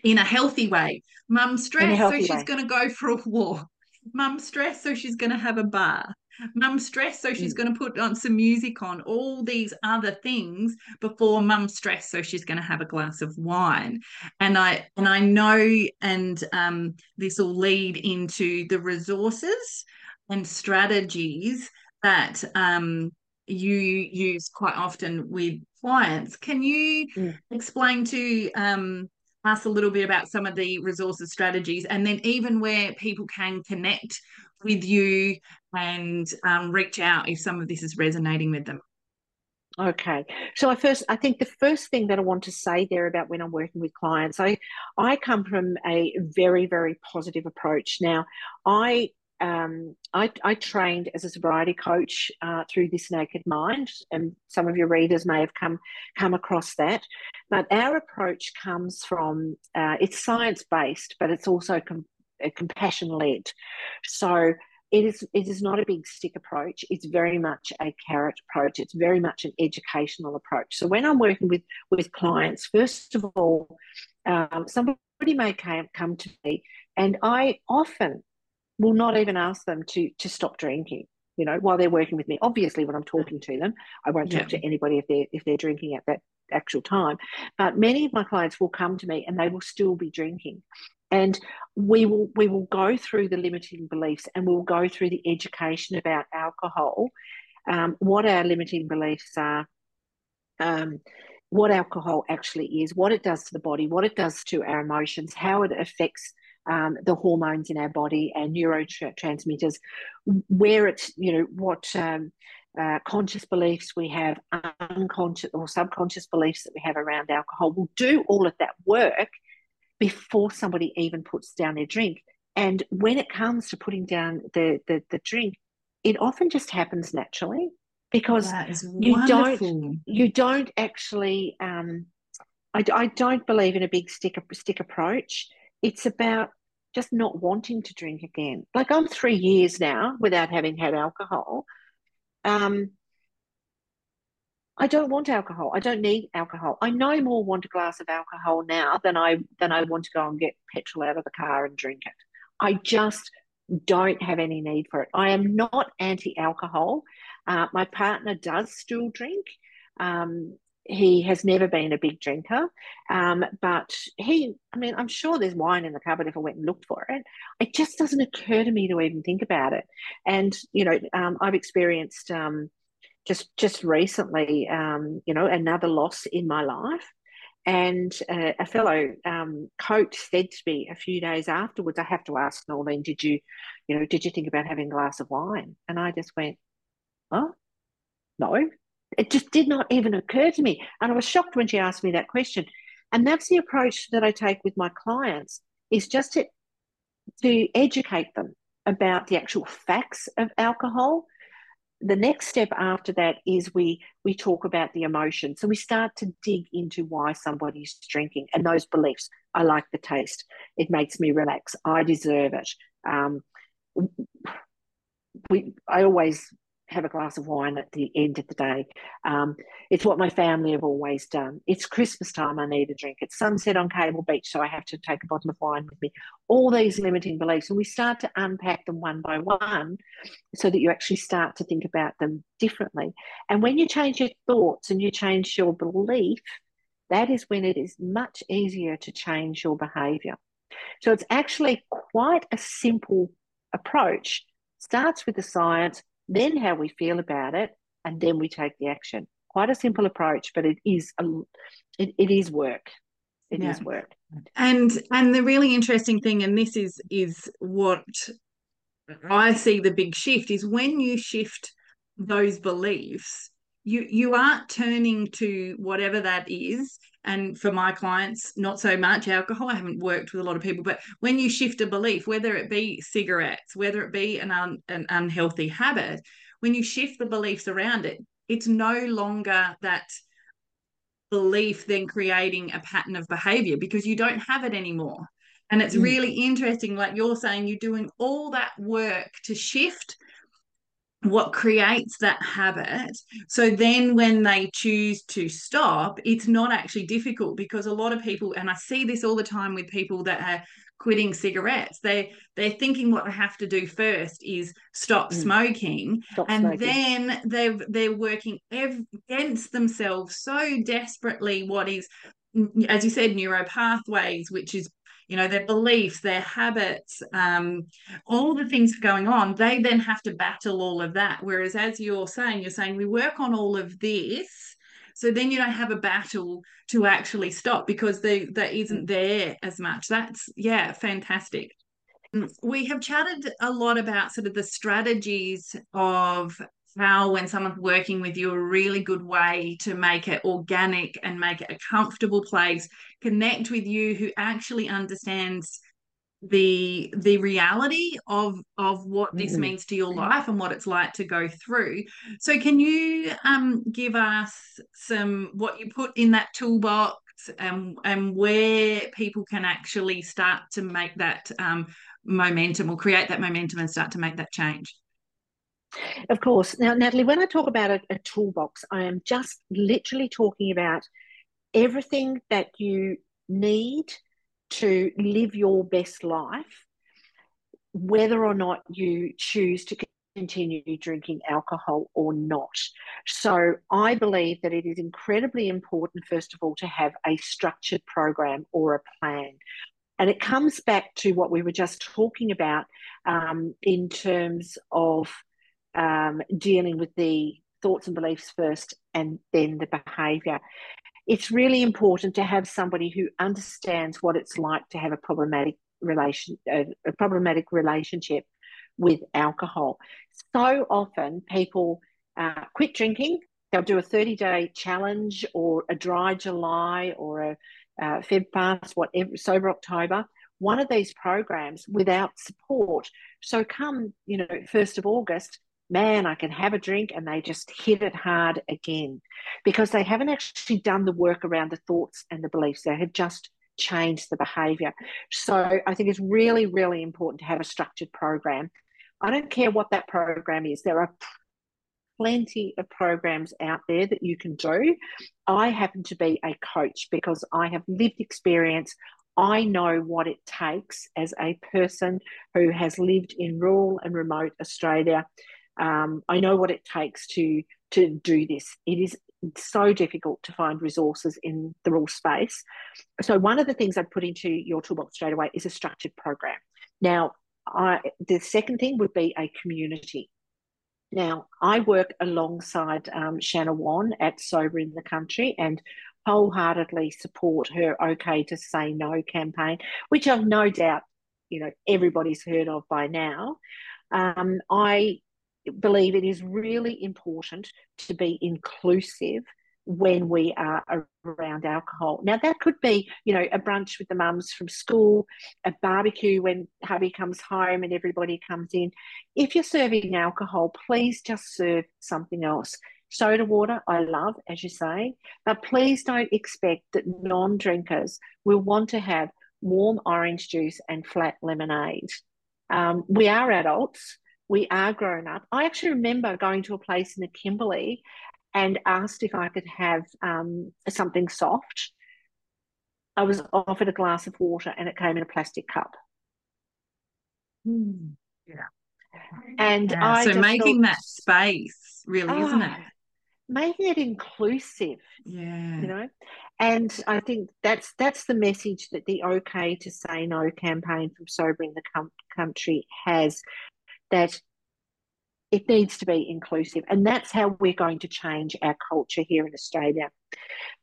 in a healthy way. Mum stressed so she's going to go for a walk. Mum stressed so she's going to have a bar mum's stressed so she's mm. going to put on some music on all these other things before mum's stressed so she's going to have a glass of wine and i and i know and um, this will lead into the resources and strategies that um, you use quite often with clients can you mm. explain to um, us a little bit about some of the resources strategies and then even where people can connect with you and um, reach out if some of this is resonating with them. Okay. So I first I think the first thing that I want to say there about when I'm working with clients, I I come from a very, very positive approach. Now, I um, I, I, trained as a sobriety coach uh, through this naked mind, and some of your readers may have come come across that. But our approach comes from uh, it's science based, but it's also com- compassion led. So it is it is not a big stick approach. It's very much a carrot approach. It's very much an educational approach. So when I'm working with with clients, first of all, um, somebody may come come to me, and I often will not even ask them to to stop drinking. You know, while they're working with me. Obviously, when I'm talking to them, I won't talk yeah. to anybody if they're if they're drinking at that actual time. But many of my clients will come to me and they will still be drinking and we will we will go through the limiting beliefs and we'll go through the education about alcohol um, what our limiting beliefs are um, what alcohol actually is what it does to the body what it does to our emotions how it affects um, the hormones in our body and neurotransmitters where it's you know what um, uh, conscious beliefs we have unconscious or subconscious beliefs that we have around alcohol. We'll do all of that work before somebody even puts down their drink. And when it comes to putting down the, the, the drink, it often just happens naturally because you don't you don't actually um, I, I don't believe in a big stick stick approach. It's about just not wanting to drink again. Like I'm three years now without having had alcohol. Um, I don't want alcohol. I don't need alcohol. I no more want a glass of alcohol now than I than I want to go and get petrol out of the car and drink it. I just don't have any need for it. I am not anti-alcohol. Uh, my partner does still drink. Um, he has never been a big drinker, um, but he, I mean, I'm sure there's wine in the cupboard if I went and looked for it. It just doesn't occur to me to even think about it. And, you know, um, I've experienced um, just just recently, um, you know, another loss in my life. And uh, a fellow um, coach said to me a few days afterwards, I have to ask Noelene, did you, you know, did you think about having a glass of wine? And I just went, oh, no. It just did not even occur to me. And I was shocked when she asked me that question. And that's the approach that I take with my clients is just to, to educate them about the actual facts of alcohol the next step after that is we we talk about the emotion. So we start to dig into why somebody's drinking and those beliefs i like the taste. It makes me relax. I deserve it. Um, we i always have a glass of wine at the end of the day. Um, it's what my family have always done. It's Christmas time, I need a drink. It's sunset on Cable Beach, so I have to take a bottle of wine with me. All these limiting beliefs, and we start to unpack them one by one so that you actually start to think about them differently. And when you change your thoughts and you change your belief, that is when it is much easier to change your behavior. So it's actually quite a simple approach. Starts with the science, then how we feel about it, and then we take the action. Quite a simple approach, but it is a, it, it is work. It yeah. is work. And and the really interesting thing, and this is is what I see the big shift is when you shift those beliefs, you you aren't turning to whatever that is. And for my clients, not so much alcohol. I haven't worked with a lot of people, but when you shift a belief, whether it be cigarettes, whether it be an, un, an unhealthy habit, when you shift the beliefs around it, it's no longer that belief then creating a pattern of behavior because you don't have it anymore. And it's mm. really interesting, like you're saying, you're doing all that work to shift what creates that habit. So then when they choose to stop, it's not actually difficult because a lot of people, and I see this all the time with people that are quitting cigarettes, they they're thinking what they have to do first is stop mm. smoking. Stop and smoking. then they've they're working ev- against themselves so desperately what is as you said, neuro pathways, which is you know their beliefs their habits um, all the things going on they then have to battle all of that. Whereas as you're saying you're saying we work on all of this so then you don't have a battle to actually stop because they that isn't there as much. That's yeah fantastic. We have chatted a lot about sort of the strategies of how when someone's working with you a really good way to make it organic and make it a comfortable place connect with you who actually understands the the reality of of what this mm-hmm. means to your life and what it's like to go through. So can you um give us some what you put in that toolbox and and where people can actually start to make that um momentum or create that momentum and start to make that change of course. Now, Natalie, when I talk about a, a, toolbox, I am just literally talking about everything that you need to live your best life, whether or not you choose to continue drinking alcohol or not. So, I believe that it is incredibly important, first of all, to have a structured program or a plan. And it comes back to what we were just talking about um, in terms of um, dealing with the thoughts and beliefs first and then the behavior. It's really important to have somebody who understands what it's like to have a problematic relation, a, a problematic relationship with alcohol. So often people uh, quit drinking. They'll do a 30 day challenge or a dry July or a uh, Feb fast, whatever, sober October, one of these programs without support. So come, you know, 1st of August, man, I can have a drink, and they just hit it hard again because they haven't actually done the work around the thoughts and the beliefs. They have just changed the behavior. So I think it's really, really important to have a structured program. I don't care what that program is, there are plenty of programs out there that you can do. I happen to be a coach because I have lived experience. I know what it takes as a person who has lived in rural and remote Australia um, I know what it takes to to do this. It is so difficult to find resources in the rural space. So one of the things I'd put into your toolbox straight away is a structured program. Now, I, the second thing would be a community. Now, I work alongside um, Shanna Whan at Sober in the Country and wholeheartedly support her OK to Say No campaign, which I've no doubt, you know, everybody's heard of by now. Um, I believe it is really important to be inclusive when we are around alcohol. Now, that could be, you know, a brunch with the mums from school, a barbecue when hubby comes home and everybody comes in. If you're serving alcohol, please just serve something else. Soda water, I love, as you say, but please don't expect that non drinkers will want to have warm orange juice and flat lemonade. Um, we are adults we are grown up. I actually remember going to a place in the Kimberley and asked if I could have um, something soft. I was offered a glass of water and it came in a plastic cup. Mm, yeah. And yeah, I so making thought, that space, really, oh, isn't it? Making it inclusive. Yeah. You know, and I think that's that's the message that the OK to Say No campaign from Sober in the com- Country has that it needs to be inclusive. And that's how we're going to change our culture here in Australia.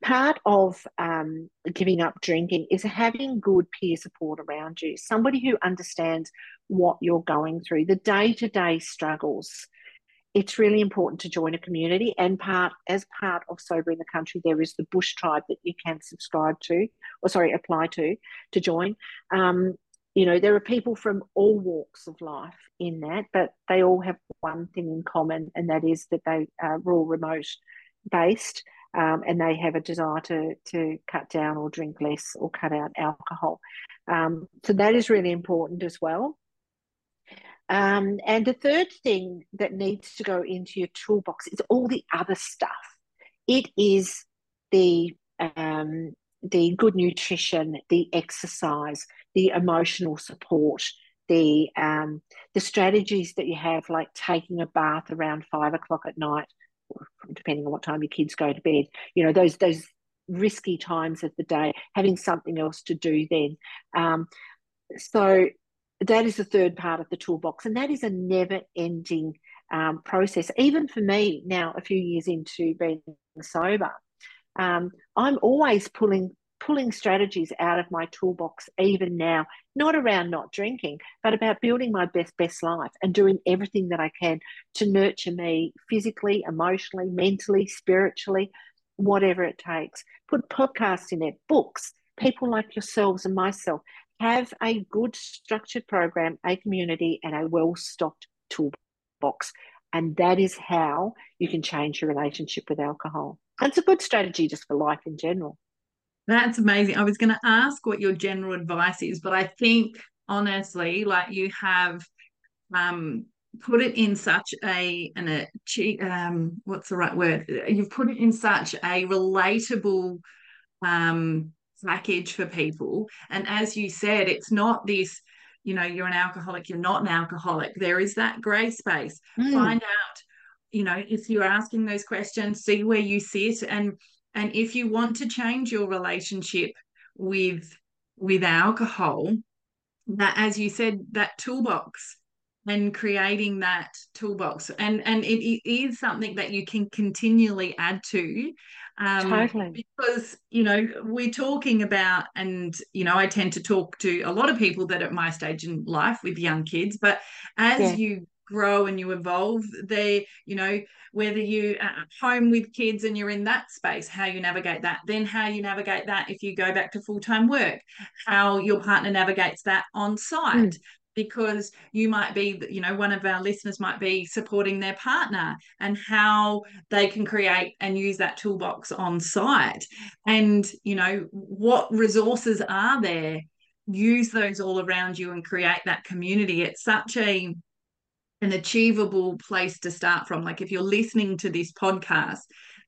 part of um, giving up drinking is having good peer support around you, somebody who understands what you're going through, the day to day struggles. It's really important to join a community, and part as part of Sober in the Country, there is the Bush Tribe that you can subscribe to, or sorry, apply to to join. Um, you know, there are people from all walks of life in that, but they all have one thing in common, and that is that they are rural remote based um, and they have a desire to, to cut down or drink less or cut out alcohol. Um, so that is really important as well. Um, and the third thing that needs to go into your toolbox is all the other stuff. It is the um, the good nutrition, the exercise, the emotional support, the um, the strategies that you have, like taking a bath around five o'clock at night, depending on what time your kids go to bed. You know those those risky times of the day, having something else to do then. Um, so that is the third part of the toolbox, and that is a never-ending um, process. Even for me now, a few years into being sober, um, I'm always pulling pulling strategies out of my toolbox even now. Not around not drinking but about building my best best life and doing everything that i can to nurture me physically emotionally mentally spiritually whatever it takes. Put podcasts in there books people like yourselves and myself. Have a good structured program a community and a well stocked toolbox and that is how you can change your relationship with alcohol it's a good strategy just for life in general that's amazing. I was going to ask what your general advice is, but I think honestly, like you have um, put it in such a and a um, what's the right word? You've put it in such a relatable um, package for people. And as you said, it's not this. You know, you're an alcoholic. You're not an alcoholic. There is that grey space. Mm. Find out. You know, if you're asking those questions, see where you sit and and if you want to change your relationship with with alcohol that as you said that toolbox and creating that toolbox and and it, it is something that you can continually add to um, totally because you know we're talking about and you know i tend to talk to a lot of people that at my stage in life with young kids but as yeah. you grow and you evolve they you know whether you at home with kids and you're in that space how you navigate that then how you navigate that if you go back to full-time work how your partner navigates that on site mm. Because you might be you know one of our listeners might be supporting their partner and how they can create and use that toolbox on site and you know what resources are there use those all around you and create that community it's such a an achievable place to start from. Like if you're listening to this podcast,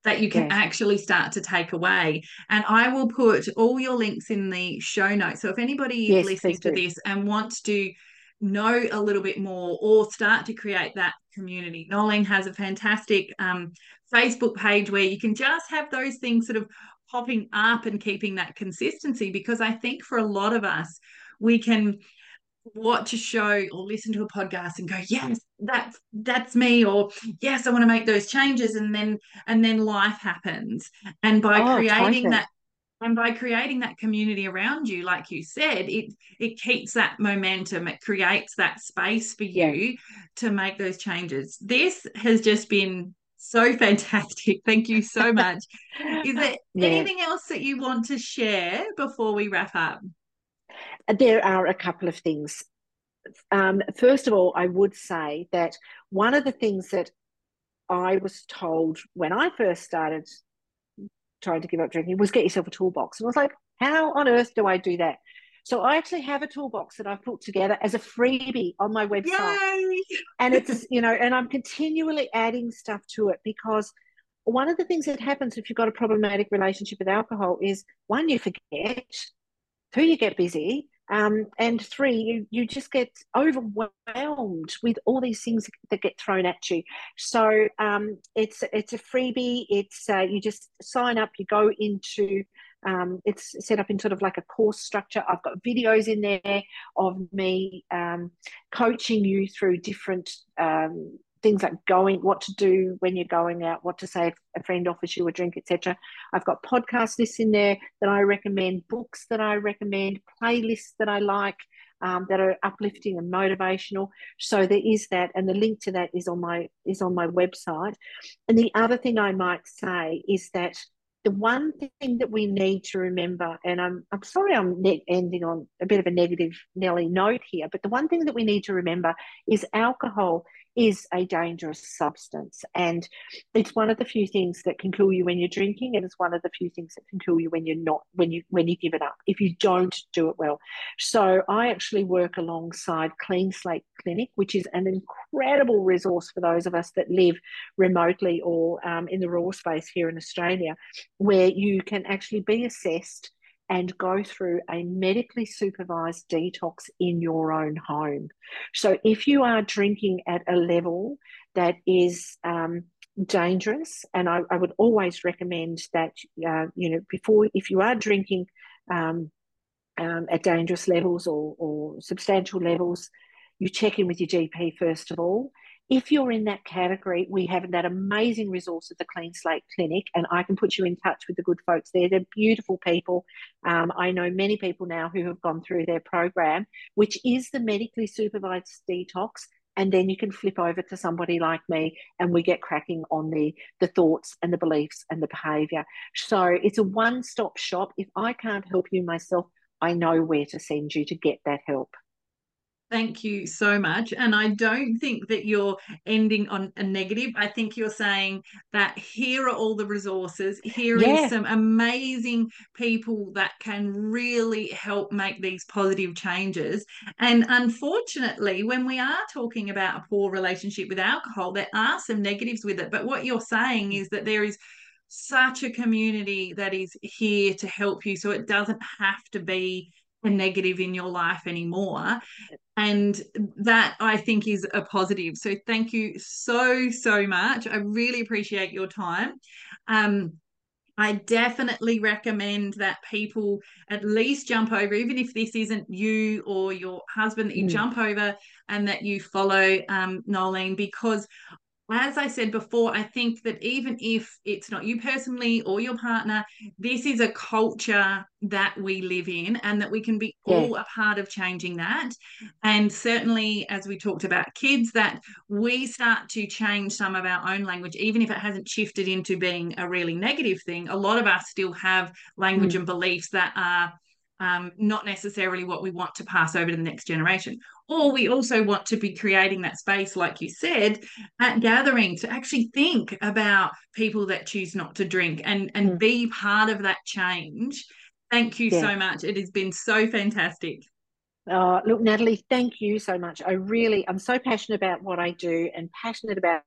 that you can yes. actually start to take away. And I will put all your links in the show notes. So if anybody yes, is listening to this and wants to know a little bit more or start to create that community, Noelene has a fantastic um, Facebook page where you can just have those things sort of popping up and keeping that consistency. Because I think for a lot of us, we can watch a show or listen to a podcast and go yes that's that's me or yes i want to make those changes and then and then life happens and by oh, creating that and by creating that community around you like you said it it keeps that momentum it creates that space for you yeah. to make those changes this has just been so fantastic thank you so much is there yeah. anything else that you want to share before we wrap up there are a couple of things. Um, first of all, I would say that one of the things that I was told when I first started trying to give up drinking was get yourself a toolbox. And I was like, how on earth do I do that? So I actually have a toolbox that I've put together as a freebie on my website. Yay! And it's, you know, and I'm continually adding stuff to it because one of the things that happens if you've got a problematic relationship with alcohol is one, you forget, two, you get busy, um, and three, you, you just get overwhelmed with all these things that get thrown at you. So um, it's it's a freebie. It's uh, you just sign up. You go into um, it's set up in sort of like a course structure. I've got videos in there of me um, coaching you through different um, things like going, what to do when you're going out, what to say if a friend offers you a drink, etc. I've got podcast lists in there that I recommend, books that I recommend, playlists that I like. Um, that are uplifting and motivational. So there is that, and the link to that is on my is on my website. And the other thing I might say is that the one thing that we need to remember, and I'm, I'm sorry I'm ending on a bit of a negative Nelly note here, but the one thing that we need to remember is alcohol is a dangerous substance. And it's one of the few things that can kill you when you're drinking, and it's one of the few things that can kill you when you're not, when you when you give it up, if you don't do it well. So I actually work alongside Clean Slate Clinic, which is an incredible resource for those of us that live remotely or um, in the rural space here in Australia, where you can actually be assessed and go through a medically supervised detox in your own home. So, if you are drinking at a level that is um, dangerous, and I, I, would always recommend that, uh, you know, before, if you are drinking um, um, at dangerous levels or, or substantial levels, you check in with your GP first of all if you're in that category, we have that amazing resource at the Clean Slate Clinic, and I can put you in touch with the good folks there. They're beautiful people. Um, I know many people now who have gone through their program, which is the medically supervised detox. And then you can flip over to somebody like me, and we get cracking on the the thoughts and the beliefs and the behaviour. So it's a one stop shop. If I can't help you myself, I know where to send you to get that help. Thank you so much. And I don't think that you're ending on a negative. I think you're saying that here are all the resources. Here yeah. is some amazing people that can really help make these positive changes. And unfortunately, when we are talking about a poor relationship with alcohol, there are some negatives with it. But what you're saying is that there is such a community that is here to help you. So it doesn't have to be a negative in your life anymore and that i think is a positive. So thank you so so much. I really appreciate your time. Um, I definitely recommend that people at least jump over, even if this isn't you or your husband, that you mm. jump over and that you follow um, Noelene, because as I said before, I think that even if it's not you personally or your partner, this is a culture that we live in and that we can be yeah. all a part of changing that. And certainly, as we talked about kids, that we start to change some of our own language, even if it hasn't shifted into being a really negative thing. A lot of us still have language mm. and beliefs that are um, not necessarily what we want to pass over to the next generation. Or we also want to be creating that space, like you said, at gathering to actually think about people that choose not to drink and, and mm. be part of that change. Thank you yeah. so much. It has been so fantastic. Uh, look, Natalie, thank you so much. I really, I'm so passionate about what I do and passionate about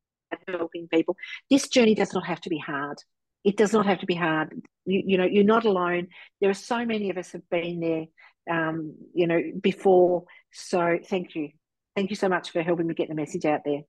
helping people. This journey does not have to be hard it does not have to be hard. You, you know, you're not alone. There are so many of us have been there, um, you know, before. So thank you. Thank you so much for helping me get the message out there.